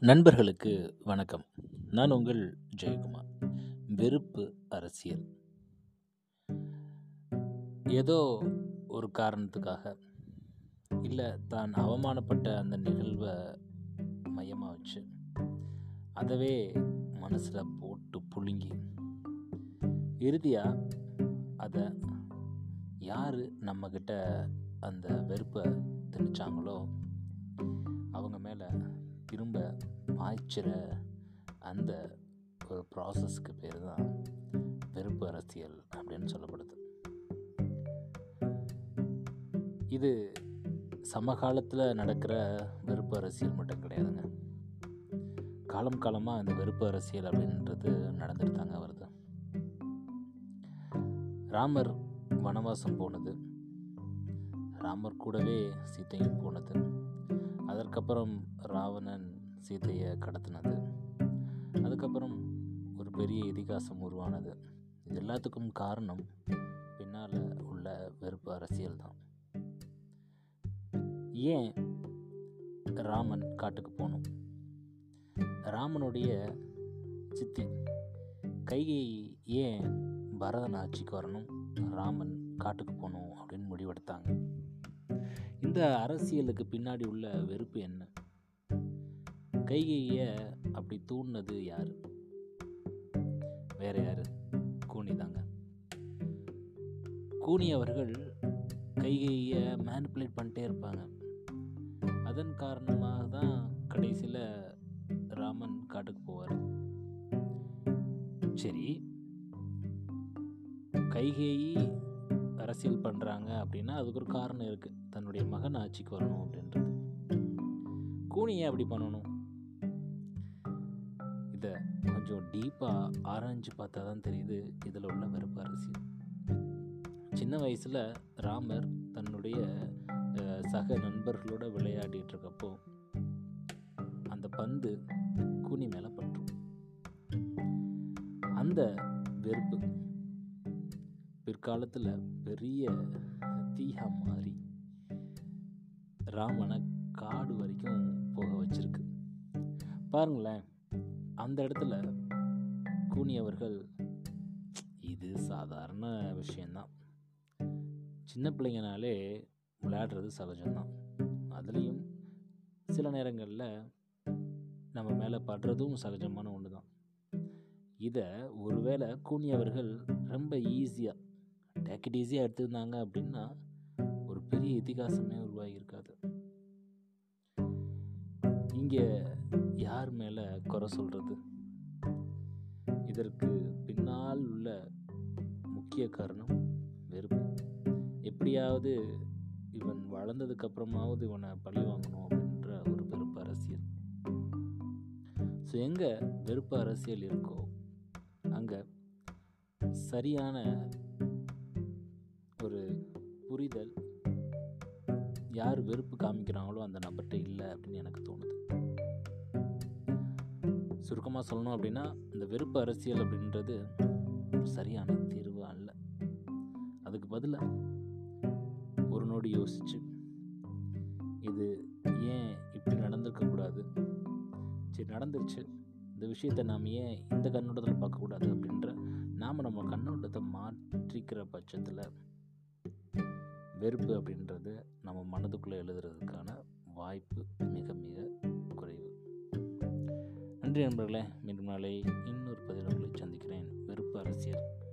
நண்பர்களுக்கு வணக்கம். நான் உங்கள் ஜெயக்குமார் வெறுப்பு அரசியல். ஏதோ ஒரு காரணத்துக்காக இல்லை தான் அவமானப்பட்ட அந்த நிகழ்வை மையமாக வச்சு அதவே மனசில் போட்டு புழுங்கி இறுதியாக அதை யார் நம்மக்கிட்ட அந்த வெறுப்பை திணிச்சாங்களோ பாய்ச்சிற அந்த ஒரு ப்ராசஸ்க்கு பேர் தான் வெறுப்பு அரசியல் அப்படின்னு சொல்லப்படுது. இது சமகாலத்தில் நடக்கிற வெறுப்பு அரசியல் மட்டும் கிடையாதுங்க. காலம் காலமாக இந்த வெறுப்பு அரசியல் அப்படின்றது நடந்துட்டு தாங்க வருது. ராமர் வனவாசம் போனது. ராமர் கூடவே சீத்தையும் போனது. அதற்கப்புறம் ராவணன் சீதையை கடத்தினது. அதுக்கப்புறம் ஒரு பெரிய இதிகாசம் உருவானது. இது எல்லாத்துக்கும் காரணம் பின்னால் உள்ள வெறுப்பு அரசியல் தான். ஏன் ராமன் காட்டுக்கு போகணும் ராமனுடைய சித்தி. கைகை ஏன் பரதன் ஆட்சிக்கு வரணும்? ராமன் காட்டுக்கு போகணும் அப்படின்னு முடிவெடுத்தாங்க. இந்த அரசியலுக்கு பின்னாடி உள்ள வெறுப்பு என்ன? கைகையை அப்படி தூண்டினது யார்? வேற யார்? கூனி தாங்க. கூனி அவர்கள் கைகையை மேனிப்புலேட் பண்ணிட்டே இருப்பாங்க. அதன் காரணமாக தான் கடைசியில் ராமன் காட்டுக்கு போவார். சரி. கைகேயி அரசியல் பண்ணுறாங்க அப்படின்னா அதுக்கு ஒரு காரணம் இருக்குது தன்னுடைய மகன் ஆட்சிக்கு வரணும் அப்படின்றது. கூனியை அப்படி பண்ணணும். இதை கொஞ்சம் டீப்பாக ஆராய்ஞ்சு பார்த்தா தான் தெரியுது இதில் உள்ள வெறுப்பு அரசியல். சின்ன வயசில் ராமர் தன்னுடைய சக நண்பர்களோட விளையாடிட்டு இருக்கப்போ அந்த பந்து கூனி மேலே பற்றும் அந்த வெறுப்பு பிற்காலத்தில் பெரிய தீயா மாறி ராமனை காடு வரைக்கும் போக வச்சிருக்கு. பாருங்களேன் அந்த இடத்துல கூனி அவர்கள் இது சாதாரண விஷயந்தான். சின்ன பிள்ளைங்கனாலே விளையாடுறது சகஜம்தான். அதுலேயும் சில நேரங்களில் நம்ம மேலே படுறதும் சகஜமான ஒன்று தான் இதை ஒருவேளை கூனி அவர்கள் ரொம்ப ஈஸியாக டேக்கெட் ஈஸியாக எடுத்திருந்தாங்க அப்படின்னா ஒரு பெரிய இதிகாசமே உருவாகியிருக்காது. இங்கே யார் மேலே குறை சொல்கிறது இதற்கு பின்னால் உள்ள முக்கிய காரணம் வெறுப்பு. எப்படியாவது இவன் வளர்ந்ததுக்கு அப்புறமாவது இவனை பழி வாங்கணும் அப்படின்ற ஒரு வெறுப்பு அரசியல். ஸோ எங்கே வெறுப்பு அரசியல் இருக்கோ அங்கே சரியான ஒரு புரிதல் யார் வெறுப்பு காமிக்கிறாங்களோ அந்த நபர்கிட்ட இல்லை அப்படின்னு எனக்கு தோணுது. சுருக்கமாக சொல்லணும் அப்படின்னா இந்த வெறுப்பு அரசியல் அப்படின்றது சரியான தீர்வு அல்ல. அதுக்கு பதிலாக ஒரு நோடி யோசிச்சு இது ஏன் இப்படி நடந்திருக்கக்கூடாது சரி நடந்துருச்சு. இந்த விஷயத்தை நாம் ஏன் இந்த கண்ணோட்டத்தில் பார்க்கக்கூடாது அப்படின்ற நாம் நம்ம கண்ணோட்டத்தை மாற்றிக்கிற பட்சத்தில் வெறுப்பு அப்படின்றது நம்ம மனதுக்குள்ளே எழுதுறதுக்கான வாய்ப்பு மிக மிக குறைவு. நன்றி நண்பர்களே. மீண்டும் நாளை இன்னொரு பதிவுகளை சந்திக்கிறேன். வெறுப்பு அரசியல்.